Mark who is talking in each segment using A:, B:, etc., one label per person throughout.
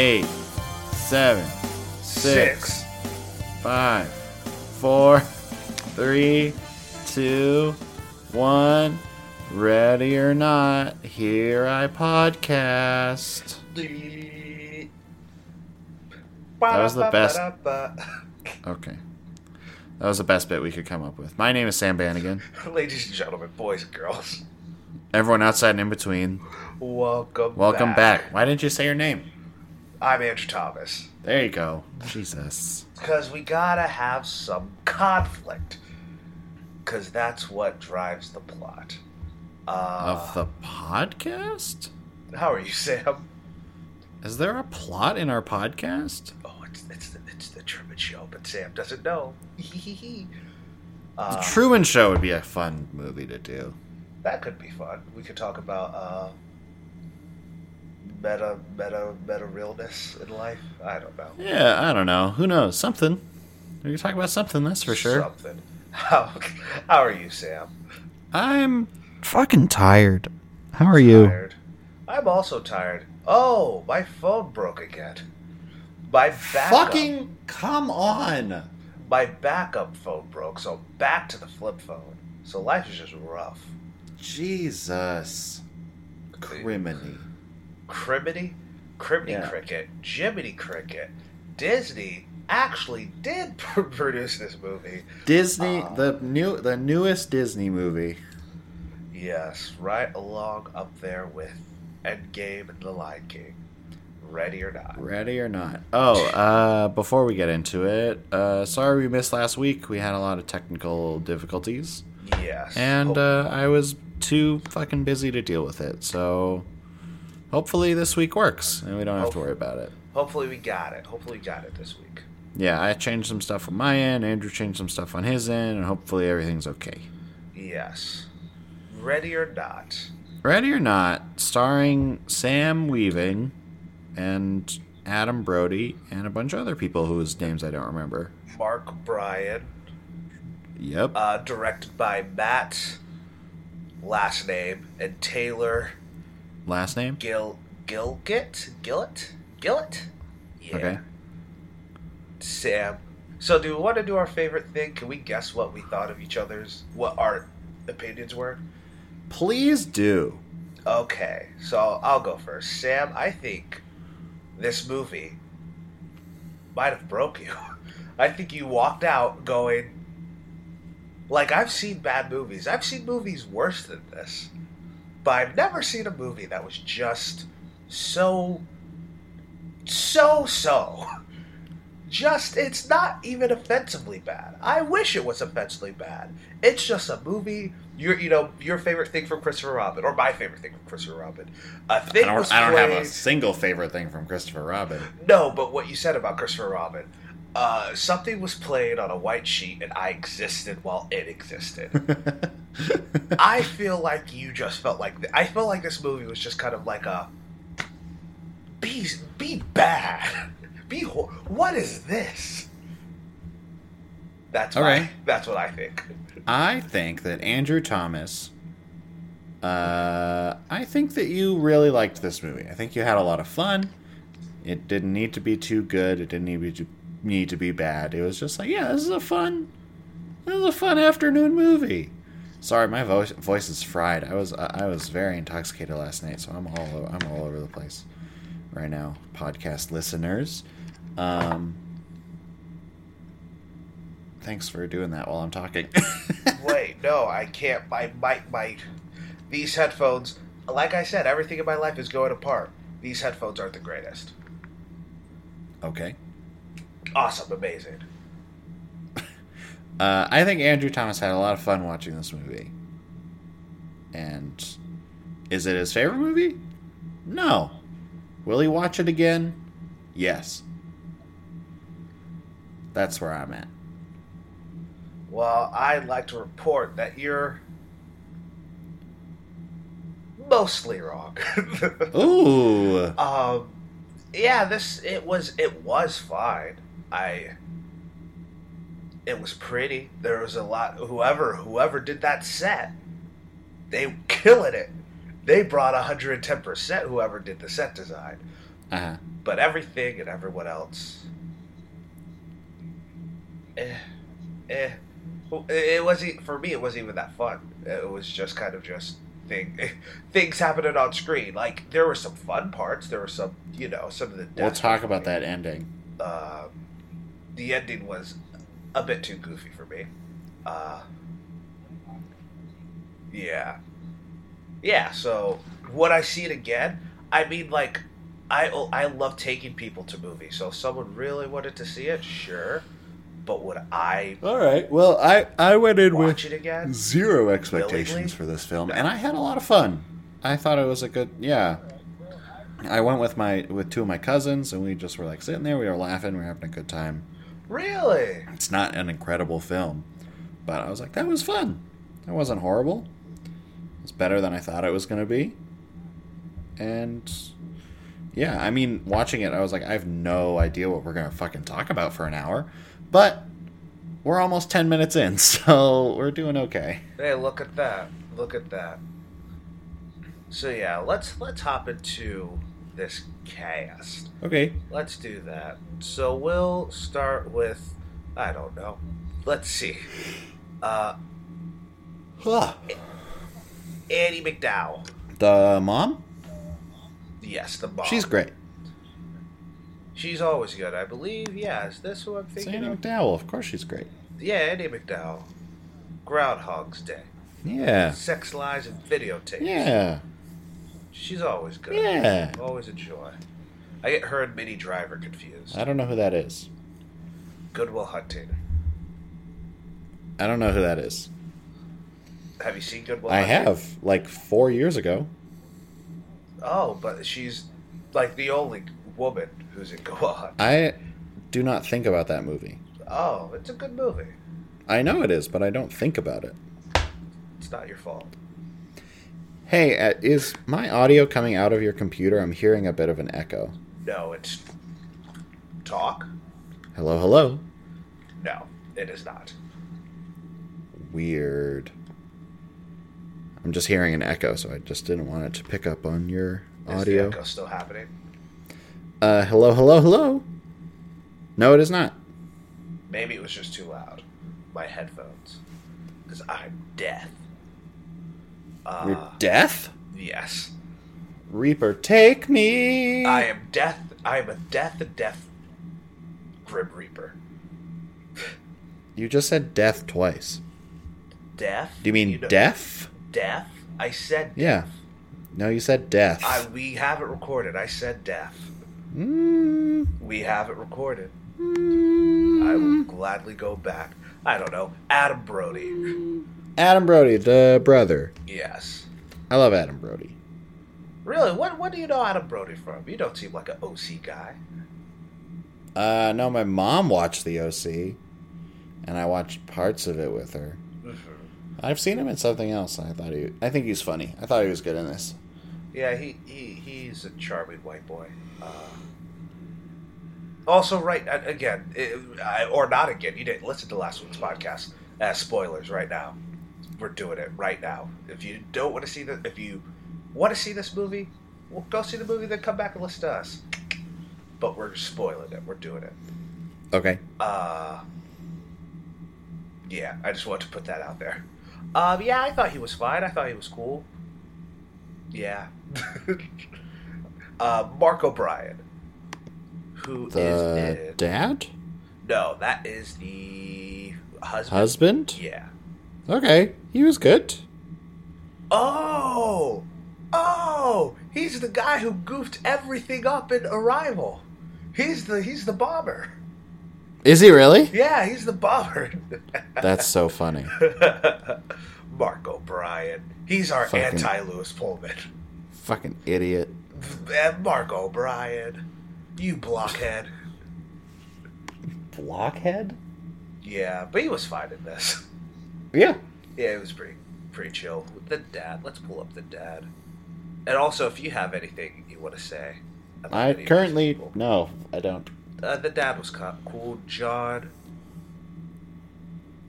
A: eight, seven, six, five, four, three, two, one. Ready or not, here I podcast. That was the best. Okay. That was the best bit we could come up with. My name is Sam Bannigan.
B: Ladies and gentlemen, boys and girls,
A: Everyone outside and in between,
B: welcome.
A: welcome back. Why didn't you say your name?
B: I'm Andrew Thomas.
A: There you go. Jesus.
B: Because we gotta have some conflict. Because that's what drives the plot. Uh,
A: Of the podcast?
B: how are you, Sam?
A: Is there a plot in our podcast?
B: Oh, it's it's the, it's the Truman Show, but Sam doesn't know.
A: The
B: uh,
A: Truman Show would be a fun movie to do.
B: that could be fun. We could talk about uh, meta meta meta realness in life. I don't know.
A: Yeah, I don't know. Who knows? Something. We can talk about something, that's for sure.
B: Something. How how are you, Sam?
A: I'm fucking tired. How are you?
B: Tired. I'm also tired. Oh, my phone broke again. My backup,
A: Fucking come on.
B: my backup phone broke, so back to the flip phone. So life is just rough.
A: Jesus. Criminy.
B: Criminy, Criminy
A: Yeah.
B: Cricket, Jiminy Cricket, Disney actually did produce this movie.
A: Disney,
B: Uh.
A: the new, the newest Disney movie.
B: Yes, right along up there with Endgame and The Lion King. Ready or not.
A: Ready or not? Oh, uh, before we get into it, uh, sorry we missed last week. We had a lot of technical difficulties,
B: Yes.
A: and
B: Ho-
A: uh, I was too fucking busy to deal with it. So, hopefully this week works, and we don't have to worry about it.
B: hopefully we got it. Hopefully we got it this week.
A: Yeah, I changed some stuff on my end. Andrew changed some stuff on his end, and hopefully everything's okay.
B: Yes. Ready or not.
A: Ready or not, starring Sam Weaving and Adam Brody and a bunch of other people whose names I don't remember.
B: Mark Bryan,
A: Yep.
B: uh, directed by Matt, last name, and Taylor
A: Last name?
B: Gil Gilgit Gillett Gillett. Yeah.
A: Okay.
B: Sam. So, do we want to do our favorite thing? Can we guess what we thought of each other's? What our opinions were?
A: Please do.
B: Okay, so I'll go first. Sam, I think this movie might have broke you. I think you walked out going, like, I've seen bad movies. I've seen movies worse than this. But I've never seen a movie that was just so, so, so. Just, it's not even offensively bad. I wish it was offensively bad. It's just a movie. Your, you know, your favorite thing from Christopher Robin, or my favorite thing from Christopher Robin. A
A: I
B: thing
A: don't,
B: was
A: I don't have a single favorite thing from Christopher Robin.
B: no, but what you said about Christopher Robin. Uh, something was played on a white sheet, and I existed while it existed. I feel like you just felt like I felt like this movie was just kind of like a be be bad, be hor- what is this? That's
A: Okay.
B: my, that's what I think.
A: I think that Andrew Thomas. Uh, I think that you really liked this movie. I think you had a lot of fun. It didn't need to be too good. It didn't need to need to be bad. It was just like, yeah, this is a fun, this is a fun afternoon movie. Sorry, my voice voice is fried. I was I was very intoxicated last night, so I'm all I'm all over the place right now. Podcast listeners, um, thanks for doing that while I'm talking.
B: Wait, no, I can't. My my my. These headphones, like I said, everything in my life is going apart. These headphones aren't the greatest.
A: okay.
B: Awesome, amazing.
A: Uh, I think Andrew Thomas had a lot of fun watching this movie. And is it his favorite movie? No. Will he watch it again? Yes. That's where I'm at.
B: Well, I'd like to report that you're mostly wrong.
A: Ooh.
B: um, yeah, this it was it was fine. I it was pretty. There was a lot. Whoever whoever did that set, they killing it. They brought hundred and ten percent. Whoever did the set design,
A: Uh-huh.
B: But everything and everyone else, eh, eh. It wasn't for me. It wasn't even that fun. It was just kind of just thing, things happening on screen. Like there were some fun parts. There were some, you know, some of the.
A: We'll talk about that ending.
B: uh, the ending was a bit too goofy for me. Uh, yeah, yeah. So would I see it again? I mean, like, I I love taking people to movies. So if someone really wanted to see it, sure. But would I
A: All right. Well, I I went in
B: again?
A: zero expectations
B: Willingly?
A: for this film, and I had a lot of fun. I thought it was a good, yeah. I went with my with two of my cousins, and we just were like sitting there. We were laughing. We were having a good time.
B: Really?
A: It's not an incredible film, but I was like, that was fun. That wasn't horrible. It's better than I thought it was going to be. And yeah, I mean, watching it, I was like, I have no idea what we're going to fucking talk about for an hour, but we're almost 10 minutes in, so we're doing okay.
B: Hey, look at that! Look at that! So yeah, let's let's hop into this cast.
A: Okay.
B: Let's do that. So we'll start with I don't know. Let's see. Uh
A: Huh.
B: Andie MacDowell.
A: The mom?
B: Yes, the mom.
A: She's great.
B: She's always good, I believe. Yeah, is this who I'm
A: It's
B: thinking
A: Andie
B: of?
A: MacDowell. Of course she's great.
B: Yeah, Andie MacDowell. Groundhog's Day.
A: Yeah.
B: Sex Lies and Videotapes.
A: Yeah.
B: She's always good.
A: Yeah.
B: Always a joy. I get her and Minnie Driver confused.
A: I don't know who that is.
B: Good Will Hunting.
A: I don't know who that is.
B: Have you seen Good Will
A: I
B: Hunting?
A: have, like, four years ago.
B: Oh, but she's like the only woman who's in Good Will Hunting.
A: I do not think about that movie.
B: Oh, it's a good movie.
A: I know it is, but I don't think about it.
B: It's not your fault.
A: Hey, uh, is my audio coming out of your computer? I'm hearing a bit of an echo.
B: No, it's talk.
A: Hello, hello.
B: No, it is not.
A: Weird. I'm just hearing an echo, so I just didn't want it to pick up on your audio.
B: Is the echo still happening?
A: Uh, hello, hello, hello. No, it is not.
B: Maybe it was just too loud. My headphones, because I'm deaf. Uh,
A: You're deaf?
B: yes,
A: Reaper, take me.
B: I am death. I am a death and death Grim Reaper.
A: You just said death twice.
B: Death?
A: Do you mean
B: know-
A: deaf?
B: Death? I said death.
A: Yeah. No, you said death.
B: I, we have it recorded. I said death.
A: Mm,
B: We have it recorded.
A: mm.
B: I will gladly go back. I don't know. Adam Brody.
A: Adam Brody, the brother.
B: Yes.
A: I love Adam Brody.
B: Really? What what do you know Adam Brody from? You don't seem like an OC guy.
A: Uh, no, my mom watched the OC, and I watched parts of it with her. I've seen him in something else. And I thought he, I think he's funny. I thought he was good in this.
B: Yeah, he, he he's a charming white boy. Uh, also, right again, it, I, or not again. You didn't listen to last week's podcast. Uh, spoilers right now. We're doing it right now. If you don't want to see the, if you want to see this movie, well, go see the movie. Then come back and listen to us. But we're spoiling it. We're doing it.
A: Okay.
B: Uh, yeah, I just wanted to put that out there. Um, yeah, I thought he was fine. I thought he was cool. Yeah. uh, Mark O'Brien, who is
A: The
B: in-
A: dad?
B: no, that is the husband.
A: Husband?
B: Yeah.
A: Okay. He was good.
B: Oh, oh, he's the guy who goofed everything up in Arrival. He's the he's the bomber.
A: Is he really?
B: Yeah, he's the bomber.
A: That's so funny.
B: Mark O'Brien. He's our
A: Fucking-
B: anti Lewis Pullman.
A: Fucking idiot.
B: Eh, Mark O'Brien. You blockhead.
A: Blockhead?
B: Yeah, but he was fine in this.
A: Yeah.
B: Yeah, it was pretty pretty chill. The dad. Let's pull up the dad. And also, if you have anything you want to say,
A: I
B: any of these
A: currently
B: people.
A: no, I don't.
B: Uh, the dad was co- cool. John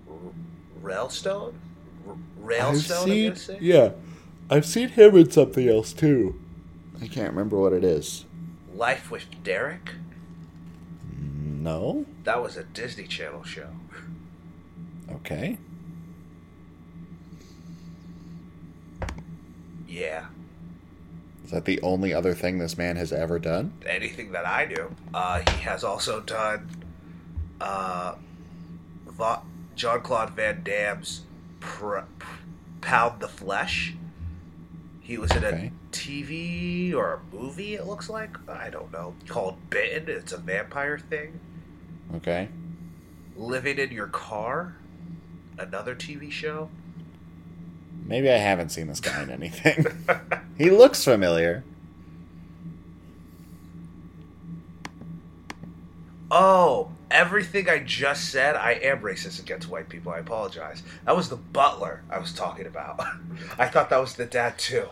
B: R- Railstone? R- Railstone, I'm gonna say?
A: yeah, I've seen him in something else too. I can't remember what it is.
B: Life with Derek?
A: No.
B: That was a Disney Channel show.
A: Okay.
B: Yeah.
A: Is that the only other thing this man has ever done?
B: Anything that I knew. Uh, he has also done uh, Va- John Claude Van Damme's pr- pr- Pound the Flesh. He was in
A: Okay.
B: a TV or a movie, it looks like. I don't know. Called Bitten. It's a vampire thing.
A: Okay.
B: Living in Your Car. Another TV show.
A: Maybe I haven't seen this guy in anything. he looks familiar.
B: Oh, everything I just said, I am racist against white people. I apologize. That was the butler I was talking about. I thought that was the dad too.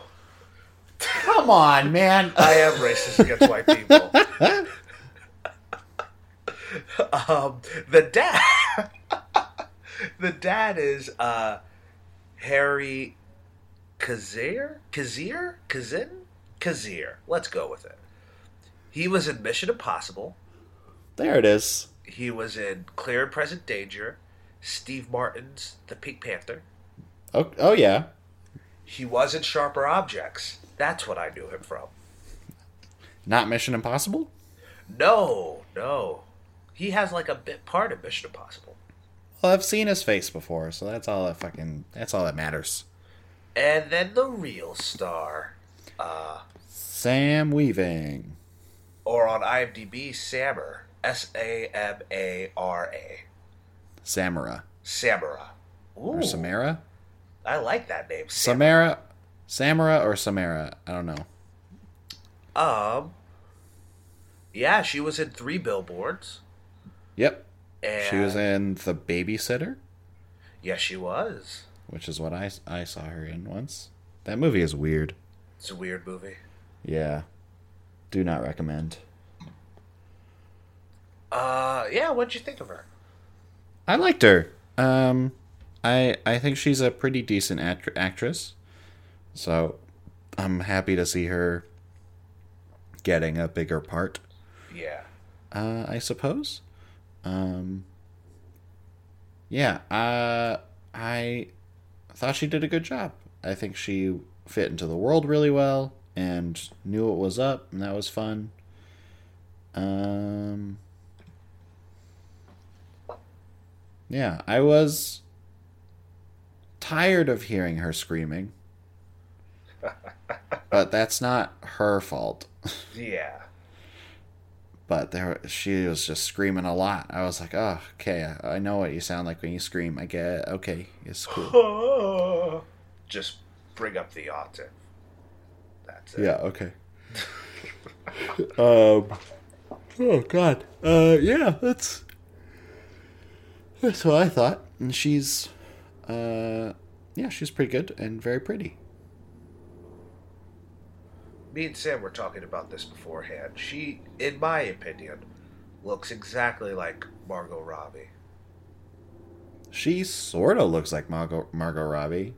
A: Come on, man.
B: I am racist against white people. um, the dad, the dad is uh, Harry Kazir, Kazir, Kazin, Kazir. Let's go with it. He was in Mission Impossible.
A: there it is.
B: He was in Clear and Present Danger. Steve Martin's The Pink Panther.
A: Oh, oh yeah.
B: He was in Sharper Objects. That's what I knew him from.
A: Not Mission Impossible?
B: No, no. He has like a bit part of Mission Impossible.
A: Well, I've seen his face before, so that's all that fucking that's all that matters.
B: And then the real star, uh,
A: Sam Weaving.
B: or on IMDb, Sammer. S A M A R A.
A: Samara.
B: Samara. Ooh,
A: Or Samara?
B: I like that name. Samara.
A: Samara Samara or Samara? I don't know.
B: Um. Yeah, she was in three billboards.
A: Yep.
B: And
A: She was in The Babysitter,
B: Yes, she was.
A: which is what I, I saw her in once. That movie is weird.
B: It's a weird movie.
A: Yeah. Do not recommend.
B: Uh, yeah. What'd you think of her?
A: I liked her. Um, I I think she's a pretty decent act- actress. So, I'm happy to see her getting a bigger part.
B: Yeah.
A: Uh, I suppose. Um, yeah. Uh, I thought she did a good job. I think she fit into the world really well and knew what was up, and that was fun. Um, yeah, I was tired of hearing her screaming, but that's not her fault.
B: Yeah.
A: But there she was just screaming a lot. I was like, "Oh, okay, I know what you sound like when you scream. I get it. Okay, it's cool."
B: Just bring up the octave. That's it.
A: yeah, okay. um Oh god. Uh yeah, that's That's what I thought. And she's uh yeah, she's pretty good and very pretty.
B: Me and Sam were talking about this beforehand. She, in my opinion, looks exactly like Margot Robbie.
A: She sort of looks like Margot, Margot Robbie.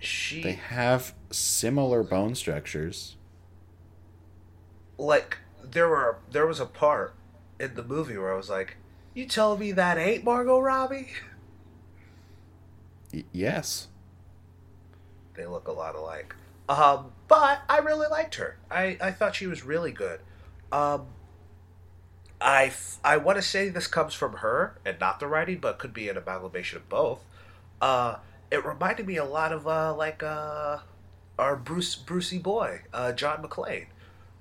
B: She
A: They have similar bone structures.
B: like there were there was a part in the movie where I was like, "You tell me that ain't Margot Robbie?"
A: Y- yes.
B: They look a lot alike. Um, but I really liked her. I, I thought she was really good. Um, I, f- I want to say this comes from her and not the writing, but could be an amalgamation of both. Uh, it reminded me a lot of uh, like uh, our Bruce Brucey boy, uh, John McClane,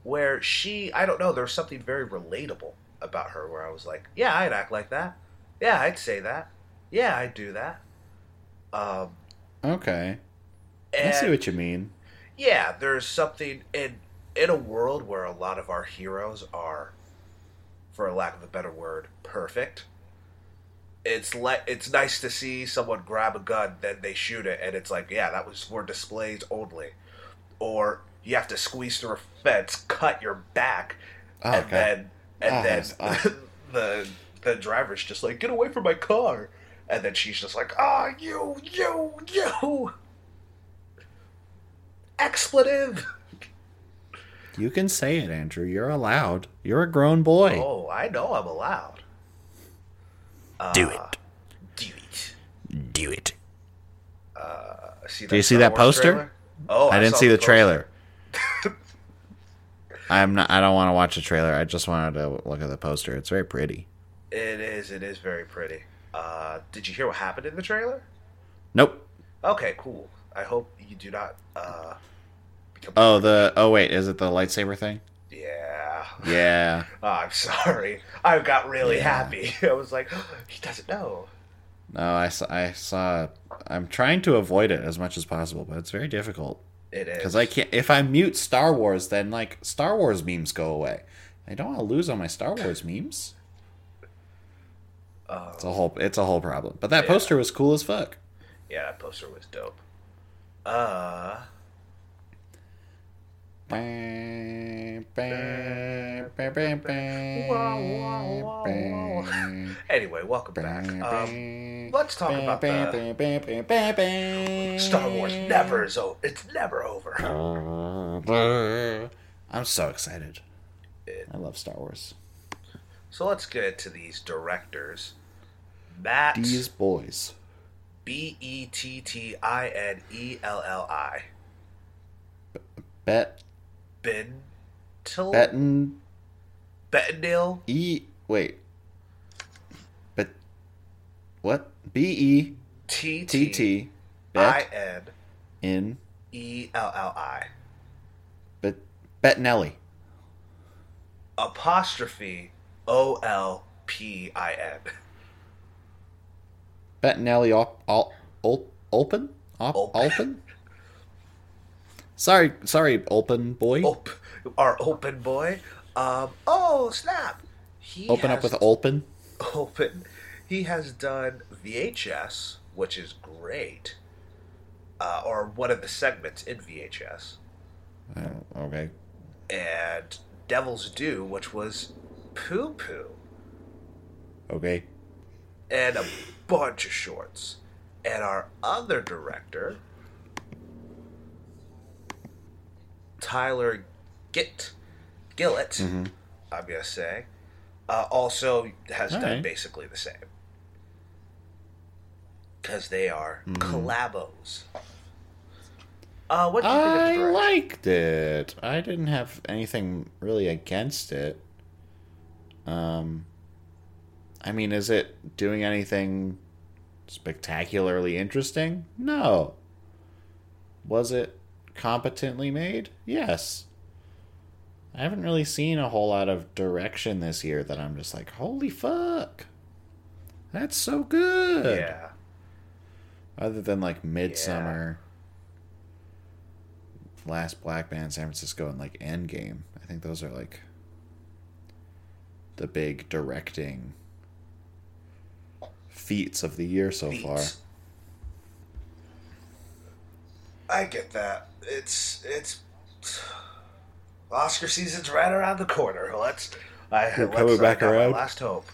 B: where she I don't know there was something very relatable about her where I was like, yeah, I'd act like that. Yeah, I'd say that. Yeah, I'd do that. Um,
A: Okay. I see what you mean.
B: Yeah, there's something in in a world where a lot of our heroes are, for a lack of a better word, perfect. It's le- it's nice to see someone grab a gun, then they shoot it, and it's like, yeah, that was for displays only. Or you have to squeeze through a fence, cut your back,
A: Oh,
B: and then and
A: Ah,
B: then
A: ah.
B: the the driver's just like, get away from my car, and then she's just like, ah, you, you, you, expletive.
A: You can say it, Andrew. You're allowed. You're a grown boy.
B: Oh, I know I'm allowed.
A: Do
B: Uh,
A: it.
B: Do it.
A: Do it.
B: See
A: Do you see that
B: Wars
A: poster?
B: trailer? Oh,
A: I didn't
B: saw
A: see the
B: poster.
A: trailer. I'm not. I don't want to watch the trailer. I just wanted to look at the poster. It's very pretty.
B: It is. It is very pretty. Uh, did you hear what happened in the trailer?
A: Nope.
B: Okay, cool. I hope you do not. Uh, become.
A: Oh, the. Oh wait, is it the lightsaber thing?
B: Yeah.
A: Yeah.
B: Oh, I'm sorry. I got really
A: Yeah.
B: happy. I was like, he doesn't know.
A: No, I saw. I saw. I'm trying to avoid it as much as possible, but it's very difficult
B: It is
A: because I can't. If I mute Star Wars, then like Star Wars memes go away. I don't want to lose all my Star Wars memes.
B: Uh,
A: It's a whole. It's a whole problem. But that
B: Yeah.
A: poster was cool as fuck.
B: yeah, that poster was dope. Uh, anyway, welcome back. Um, let's talk about the Star Wars. Never is over. It's never over.
A: I'm so excited. I love Star Wars.
B: So let's get into these directors. Matt
A: These boys.
B: B E T T I N E L L I.
A: Bet
B: Ben Till
A: Betten
B: Bettendale
A: E wait. Bet what? B E
B: T
A: T
B: T I
A: Bet in
B: E L L I.
A: Bet Bettinelli.
B: Apostrophe O L P I N.
A: Bettinelli op, al, ol, Olpin? Op,
B: Olpin.
A: Olpin? Sorry, sorry, Olpin boy.
B: Op, our open boy. Um. Oh snap! He
A: Open up with Olpin.
B: open. He has done VHS, which is great. Uh, or one of the segments in VHS,
A: Oh, okay.
B: and Devil's Due, which was poo poo,
A: Okay.
B: and a bunch of shorts. And our other director, Tyler Gitt, Gillett,
A: Mm-hmm.
B: I'm gonna say, uh, also has
A: All
B: done
A: right.
B: basically the same. Because they are
A: Mm.
B: collabos. Uh, what do you think of
A: I liked it. I didn't have anything really against it. Um, I mean, is it doing anything spectacularly interesting? No. Was it competently made? Yes. I haven't really seen a whole lot of direction this year that I'm just like, holy fuck. That's so good.
B: Yeah.
A: Other than like Midsommar, Last Black Man, San Francisco, and like Endgame. I think those are like the big directing feats of the year so far.
B: I get that. It's it's Oscar season's right around the corner. Let's I
A: We're
B: let's
A: coming
B: I
A: back
B: my
A: around.
B: last hope.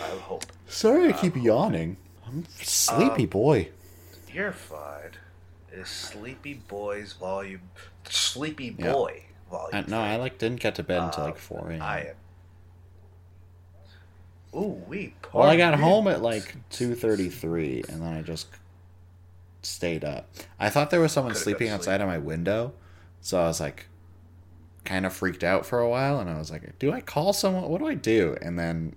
B: I hope
A: Sorry, I keep yawning. I'm a sleepy
B: Um,
A: boy.
B: you're fine. Is Sleepy Boys Volume Sleepy
A: Yeah.
B: Boy Volume?
A: I, no, I like didn't get to bed until
B: Uh,
A: like four a.m.
B: I am. Ooh, we.
A: Well, I got home at like two thirty three, and then I just stayed up. I thought there was someone
B: Could've
A: sleeping outside of my window, so I was like, kind of freaked out for a while, and I was like, "Do I call someone? What do I do?" And then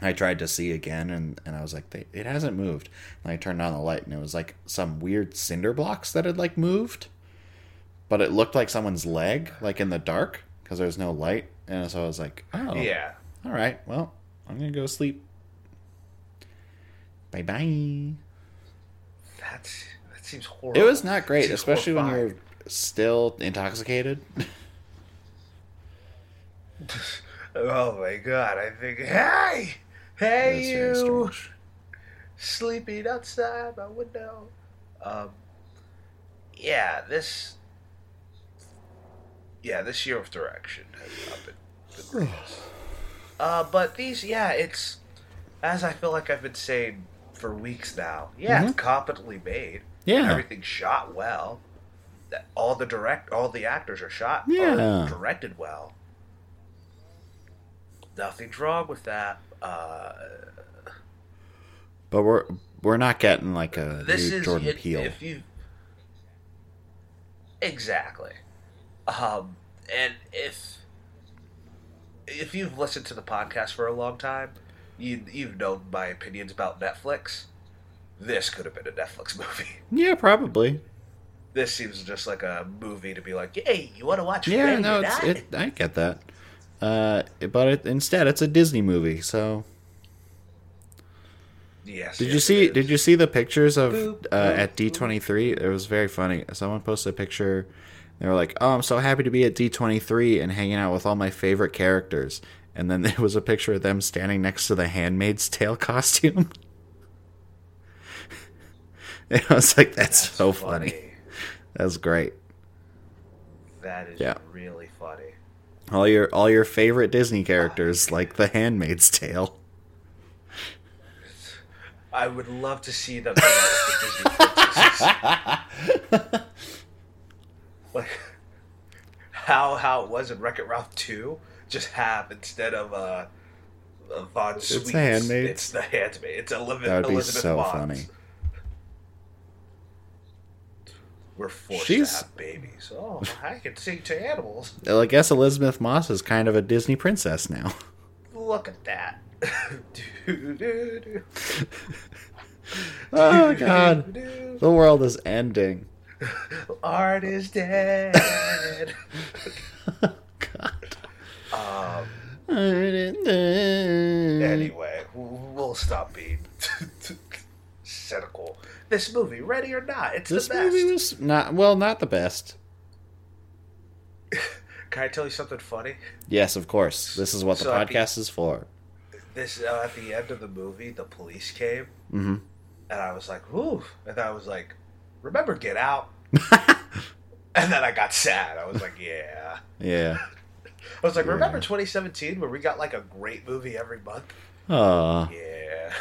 A: I tried to see again, and and I was like, they, "It hasn't moved." And I turned on the light, and it was like some weird cinder blocks that had like moved, but it looked like someone's leg, like in the dark, because there was no light, and so I was like, "Oh,
B: Yeah.
A: all right, well, I'm gonna go sleep. Bye bye.
B: That's that seems horrible.
A: It was not great,
B: Seems
A: especially when you're still intoxicated.
B: Oh my god! I think, hey, hey,
A: was very
B: you sleeping outside my window. Um, yeah, this, yeah, this year of direction has not been the greatest. Uh, but these, yeah, it's as I feel like I've been saying for weeks now. Yeah, it's competently made.
A: Mm-hmm. Yeah.
B: everything's shot well. that all the direct all the actors are shot
A: Yeah.
B: or directed well. Nothing's wrong with that. Uh,
A: But we're we're not getting like a
B: this
A: new
B: is
A: Jordan
B: it-
A: Peele.
B: if you exactly, um, and if if you've listened to the podcast for a long time, you you've known my opinions about Netflix. This could have been a Netflix movie.
A: yeah, probably.
B: This seems just like a movie to be like, hey, you want to watch?
A: Yeah,
B: Ready
A: no, it's it. I get that. Uh, but it, instead, it's a Disney movie. So,
B: Yes.
A: did
B: yes,
A: you see? Did you see the pictures of
B: Boop,
A: uh,
B: boop,
A: at D twenty three? It was very funny. Someone posted a picture. They were like, "Oh, I'm so happy to be at D twenty three and hanging out with all my favorite characters." And then there was a picture of them standing next to the Handmaid's Tale costume. and I was like, "That's, so funny. That's great."
B: That is
A: Yeah.
B: really funny.
A: All your all your favorite Disney oh, characters, like the Handmaid's Tale.
B: I would love to see them hang out with the Disney princesses. Like how how it was in Wreck It Ralph two. Just have instead of uh, uh Von Schweetz, it's
A: the Handmaids.
B: It's the handmaid. It's Elisabeth.
A: That would be
B: Elisabeth
A: so
B: Moss.
A: funny.
B: We're forced
A: She's-
B: to have babies. Oh, I can sing to animals.
A: Well, I guess Elisabeth Moss is kind of a Disney princess now.
B: Look at that. Do, do, do.
A: Oh God, the world is ending.
B: Art is dead.
A: God.
B: um,
A: Anyway,
B: Anyway, we'll stop being cynical. This movie, ready or not, it's
A: this
B: the best.
A: movie was not well, not the best.
B: Can I tell you something funny?
A: Yes, of course. This is what the
B: So the-
A: podcast is for.
B: This uh, at the end of the movie, the police came,
A: hmm
B: and I was like, "Ooh!" And I was like, "Remember, get out." and then I got sad. I was like, "Yeah."
A: Yeah.
B: I was like,
A: Yeah.
B: "Remember 2017 where we got like a great movie every month?"
A: Oh,
B: Yeah.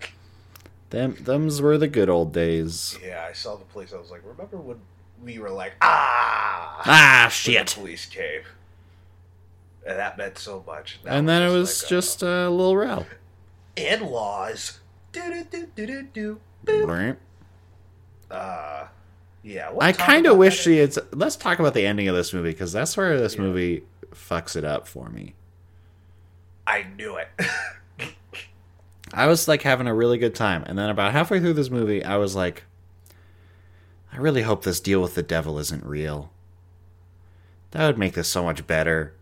A: them them's were the good old days.
B: yeah, I saw the police. I was like, "Remember when we were like, ah,
A: Ah, shit.
B: The police came." And that meant so much. That
A: And then it was
B: like, uh,
A: just a little row.
B: in-laws. Do do do do do do.
A: I
B: Uh, yeah. talk
A: kind of wish she had. Let's talk about the ending of this movie because that's where this
B: Yeah.
A: movie fucks it up for me.
B: I knew it.
A: I was like having a really good time, and then about halfway through this movie, I was like, I really hope this deal with the devil isn't real. That would make this so much better.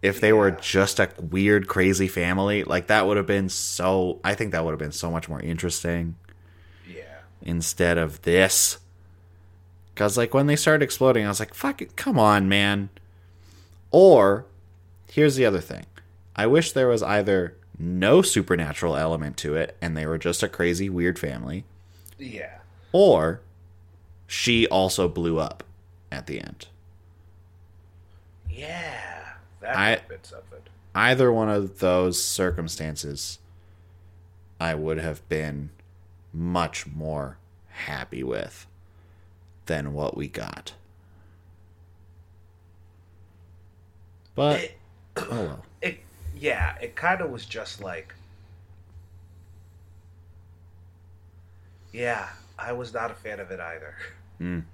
A: If they were just a weird, crazy family, like that would have been so. I think that would have been so much more interesting
B: yeah.
A: Instead of this. Because, like, when they started exploding, I was like, fuck it, come on, man. Or, here's the other thing I wish there was either no supernatural element to it and they were just a crazy, weird family,
B: Yeah.
A: or she also blew up at the end.
B: Yeah. That
A: I-
B: been something.
A: Either one of those circumstances, I would have been much more happy with than what we got. But
B: It,
A: oh well.
B: it, yeah, it kind of was just like, yeah, I was not a fan of it either.
A: Mm.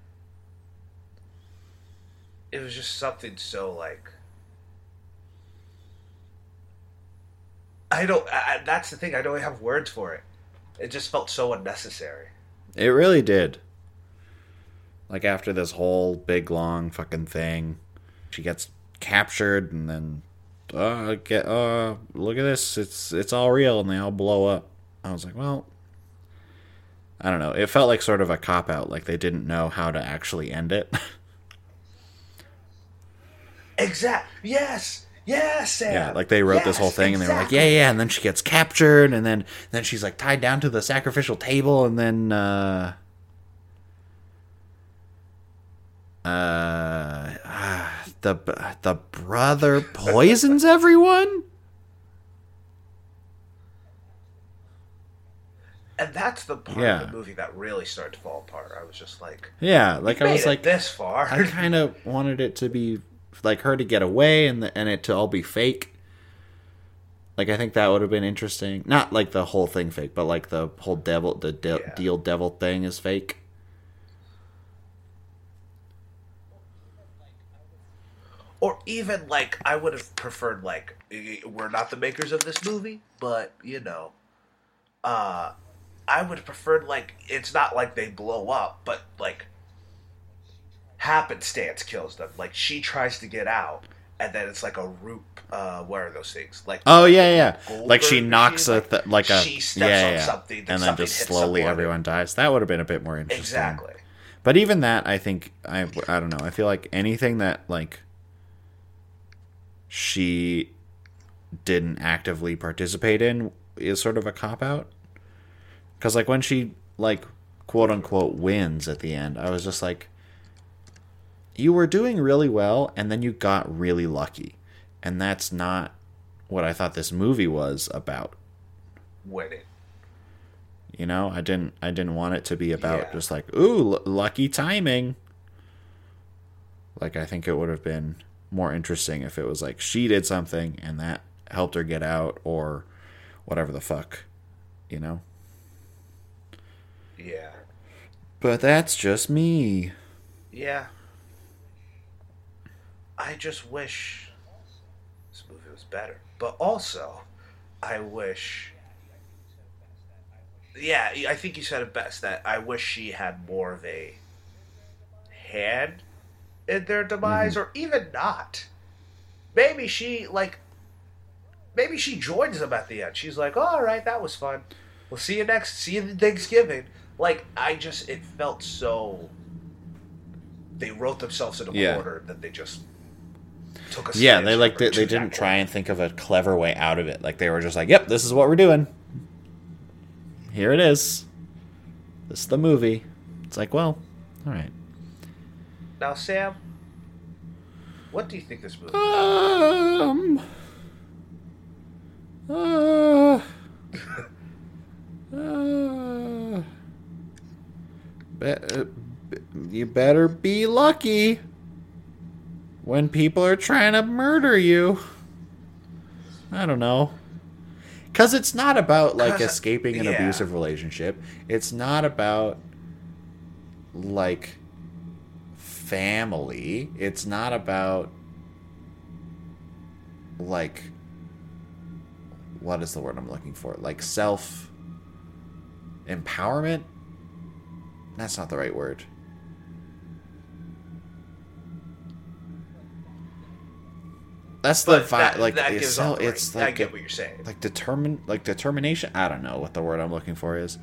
B: It was just something so like. I don't. I, that's the thing. I don't have words for it. It just felt so unnecessary.
A: It really did. Like after this whole big long fucking thing, she gets captured and then uh get uh look at this, it's it's all real and they all blow up. I was like, well, I don't know. It felt like sort of a cop out, like they didn't know how to actually end it.
B: Exact. Yes. Yes, Sam.
A: yeah, like they wrote this whole
B: Yes,
A: thing and they were like, yeah, yeah, and then she gets captured and then then she's like tied down to the sacrificial table and then uh uh the the brother poisons everyone
B: and that's the part
A: Yeah.
B: of the movie that really started to fall apart. I was just like,
A: Yeah, like I was like,
B: this far.
A: I kind of wanted it to be like her to get away and the, and it to all be fake. Like I think that would have been interesting. Not like the whole thing fake, but like the whole devil, the de-
B: Yeah.
A: deal devil thing is fake.
B: or even like I would have preferred like we're not the makers of this movie, but you know, uh, I would have preferred like it's not like they blow up, but like happenstance kills them. Like she tries to get out, and then it's like a root. Uh, what are those things? Like
A: Oh yeah, yeah.
B: Goldberg
A: like she
B: machine,
A: knocks a
B: like,
A: th- like a
B: she steps
A: yeah,
B: on
A: yeah.
B: something, then
A: and then
B: something
A: just slowly
B: someone.
A: everyone dies. That would have been a bit more interesting.
B: exactly.
A: But even that, I think I I don't know. I feel like anything that like she didn't actively participate in is sort of a cop out. Because like when she like quote unquote wins at the end, I was just like, you were doing really well, and then you got really lucky, and that's not what I thought this movie was about.
B: Winning.
A: You know, I didn't I didn't want it to be about
B: Yeah.
A: just like ooh l- lucky timing. Like I think it would have been more interesting if it was like she did something and that helped her get out or whatever the fuck, you know.
B: Yeah.
A: But that's just me.
B: Yeah. I just wish this movie was better. But also, I wish. Yeah, I think you said it best that I wish she had more of a hand in their demise, mm-hmm. or even not. Maybe she, like. Maybe she joins them at the end. She's like, oh, all right, that was fun. We'll see you next. See you Thanksgiving. Like, I just. It felt so they wrote themselves in a
A: Yeah.
B: corner that they just took a
A: Yeah, they like they, they didn't try and think of a clever way out of it. Like they were just like, "Yep, this is what we're doing. Here it is. This is the movie." It's like, well, all right.
B: Now, Sam, what do you think this movie?
A: Um. Uh, uh, be, uh, be- you better be lucky when people are trying to murder you. I don't know. Because it's not about like escaping an
B: yeah.
A: abusive relationship. It's not about like family. It's not about like what is the word I'm looking for? Like self empowerment? That's not the right word. That's the
B: But
A: vi-
B: that,
A: like
B: that
A: it's, so, it's like
B: I get what you're saying.
A: like determine like determination i don't know what the word i'm looking for is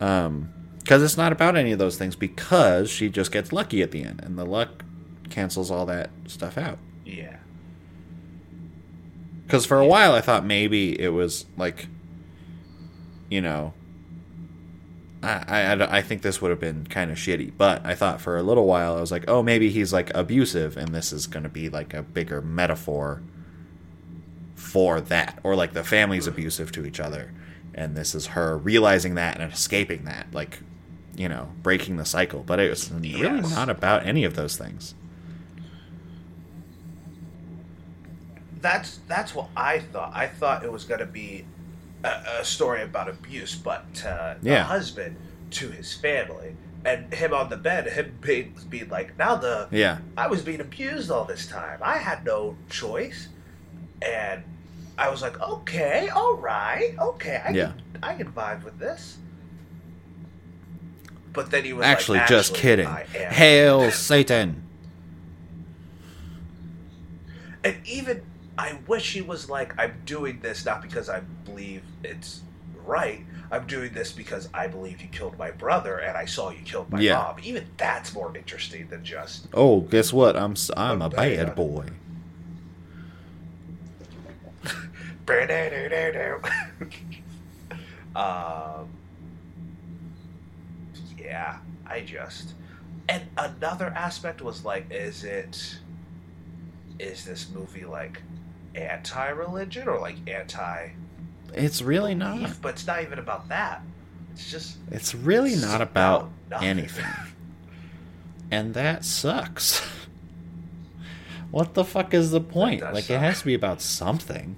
A: um because it's not about any of those things because she just gets lucky at the end and the luck cancels all that stuff out.
B: Yeah,
A: because for a while i thought maybe it was like you know I, I, I think this would have been kind of shitty, but I thought for a little while I was like, oh, maybe he's like abusive, and this is going to be like a bigger metaphor for that, or like the family's abusive to each other, and this is her realizing that and escaping that, like you know, breaking the cycle. But it was really not about any of those things.
B: that's that's what I thought. I thought it was going to be a, a story about abuse, but uh, the
A: Yeah.
B: husband to his family and him on the bed, him being, being like, now the
A: Yeah,
B: I was being abused all this time. I had no choice. And I was like, okay, all right, okay, I,
A: Yeah.
B: can, I can vibe with this. But then he was
A: actually,
B: like,
A: just kidding. Hail Satan!
B: And even, I wish he was like, I'm doing this not because I believe it's right. I'm doing this because I believe you killed my brother and I saw you killed my
A: Yeah.
B: mom. Even that's more interesting than just
A: Oh, guess what? I'm I'm
B: A
A: a bad
B: bad.
A: boy.
B: um, yeah, I just. And another aspect was like, is it. Is this movie like anti religion or like anti
A: It's really not.
B: But it's not even about that. It's just
A: It's really
B: It's
A: not
B: about
A: about anything. And that sucks. what the fuck is the point? Like
B: suck.
A: it has to be about something.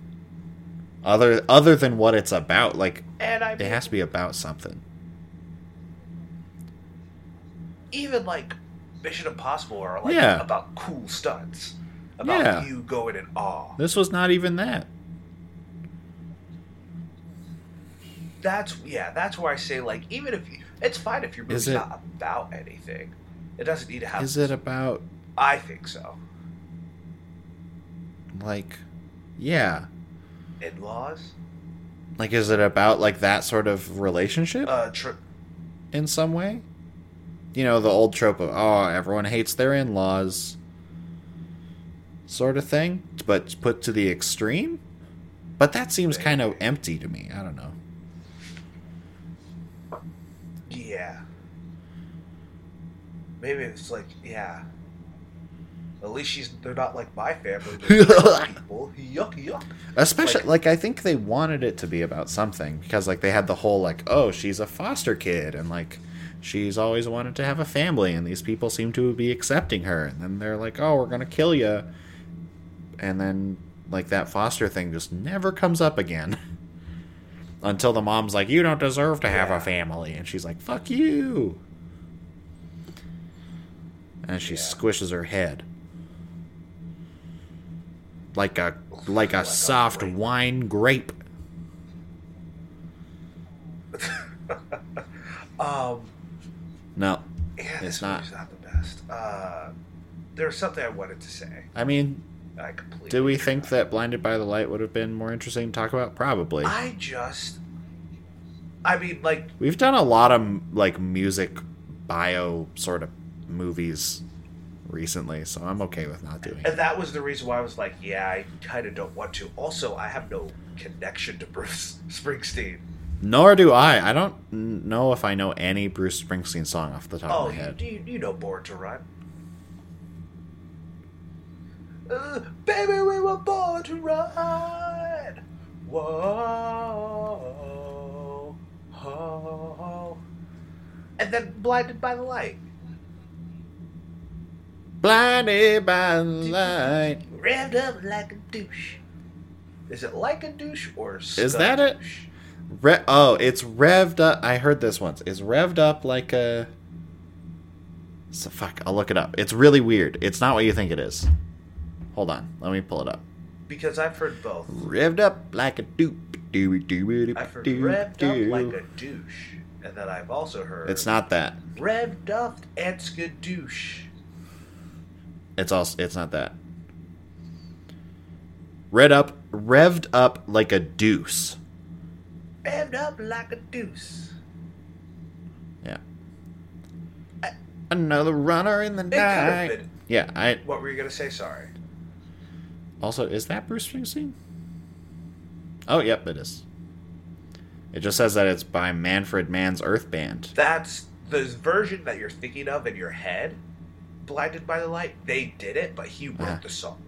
A: Other other than what it's about. Like
B: and I
A: it has to be about something.
B: even like Mission Impossible are like
A: Yeah.
B: about cool stunts, about
A: Yeah.
B: you going in awe.
A: This was not even that.
B: That's yeah, that's where I say like even if you, it's fine if your movie's
A: it-
B: not about anything, it doesn't need to have.
A: Is it about
B: I think so.
A: like yeah.
B: In laws,
A: Like is it about like that sort of relationship
B: uh, tr-
A: in some way? You know, the old trope of oh, everyone hates their in-laws sort of thing, but put to the extreme? But that seems kind of empty to me. I don't know.
B: yeah. Maybe it's like yeah. At least she's they're not like my family. People. Yuck yuck.
A: Especially
B: Like-
A: like, I think they wanted it to be about something because like they had the whole like oh she's a foster kid and like she's always wanted to have a family and these people seem to be accepting her and then they're like oh we're gonna kill you and then like that foster thing just never comes up again until the mom's like you don't deserve to have
B: Yeah.
A: a family and she's like fuck you and she
B: Yeah.
A: squishes her head like a like a
B: Like a
A: soft
B: grape.
A: wine grape.
B: Um.
A: No,
B: Yeah,
A: It's not.
B: not the best. Uh, there's something I wanted to say.
A: I mean,
B: I completely.
A: do we think that Blinded by the Light would have been more interesting to talk about? Probably.
B: I just. I mean, like,
A: We've done a lot of like music bio sort of movies recently, so I'm okay with not doing it.
B: and that was the reason why I was like, yeah, I kind of don't want to. Also, I have no connection to Bruce Springsteen.
A: Nor do I. I don't know if I know any Bruce Springsteen song off the top
B: Oh,
A: of my head.
B: you, you know Born to Run. Uh, baby, we were born to run. Whoa. Oh. And then Blinded by the Light.
A: Blinded by the light.
B: Revved up like a douche. Is it like a douche or
A: Is that it?
B: douche?
A: Re- oh, it's revved up. I heard this once. Is revved up like a. So fuck. I'll look it up. It's really weird. It's not what you think it is. Hold on. Let me pull it up.
B: Because I've heard both.
A: Revved up like a doop doo doo doo
B: I've heard revved up like a douche. And then I've also heard
A: It's not that.
B: revved up and skadoosh.
A: It's also. It's not that. Red up, revved up like a deuce.
B: Revved up like a deuce.
A: Yeah. Another runner in the
B: It could have
A: night.
B: been.
A: Yeah. I
B: What were you gonna say? Sorry.
A: Also is that Bruce Springsteen? Oh, yep, it is. It just says that it's by Manfred Mann's Earth Band.
B: That's the version that you're thinking of in your head. Blinded by the light. They did it, but he wrote
A: Uh-huh.
B: the song.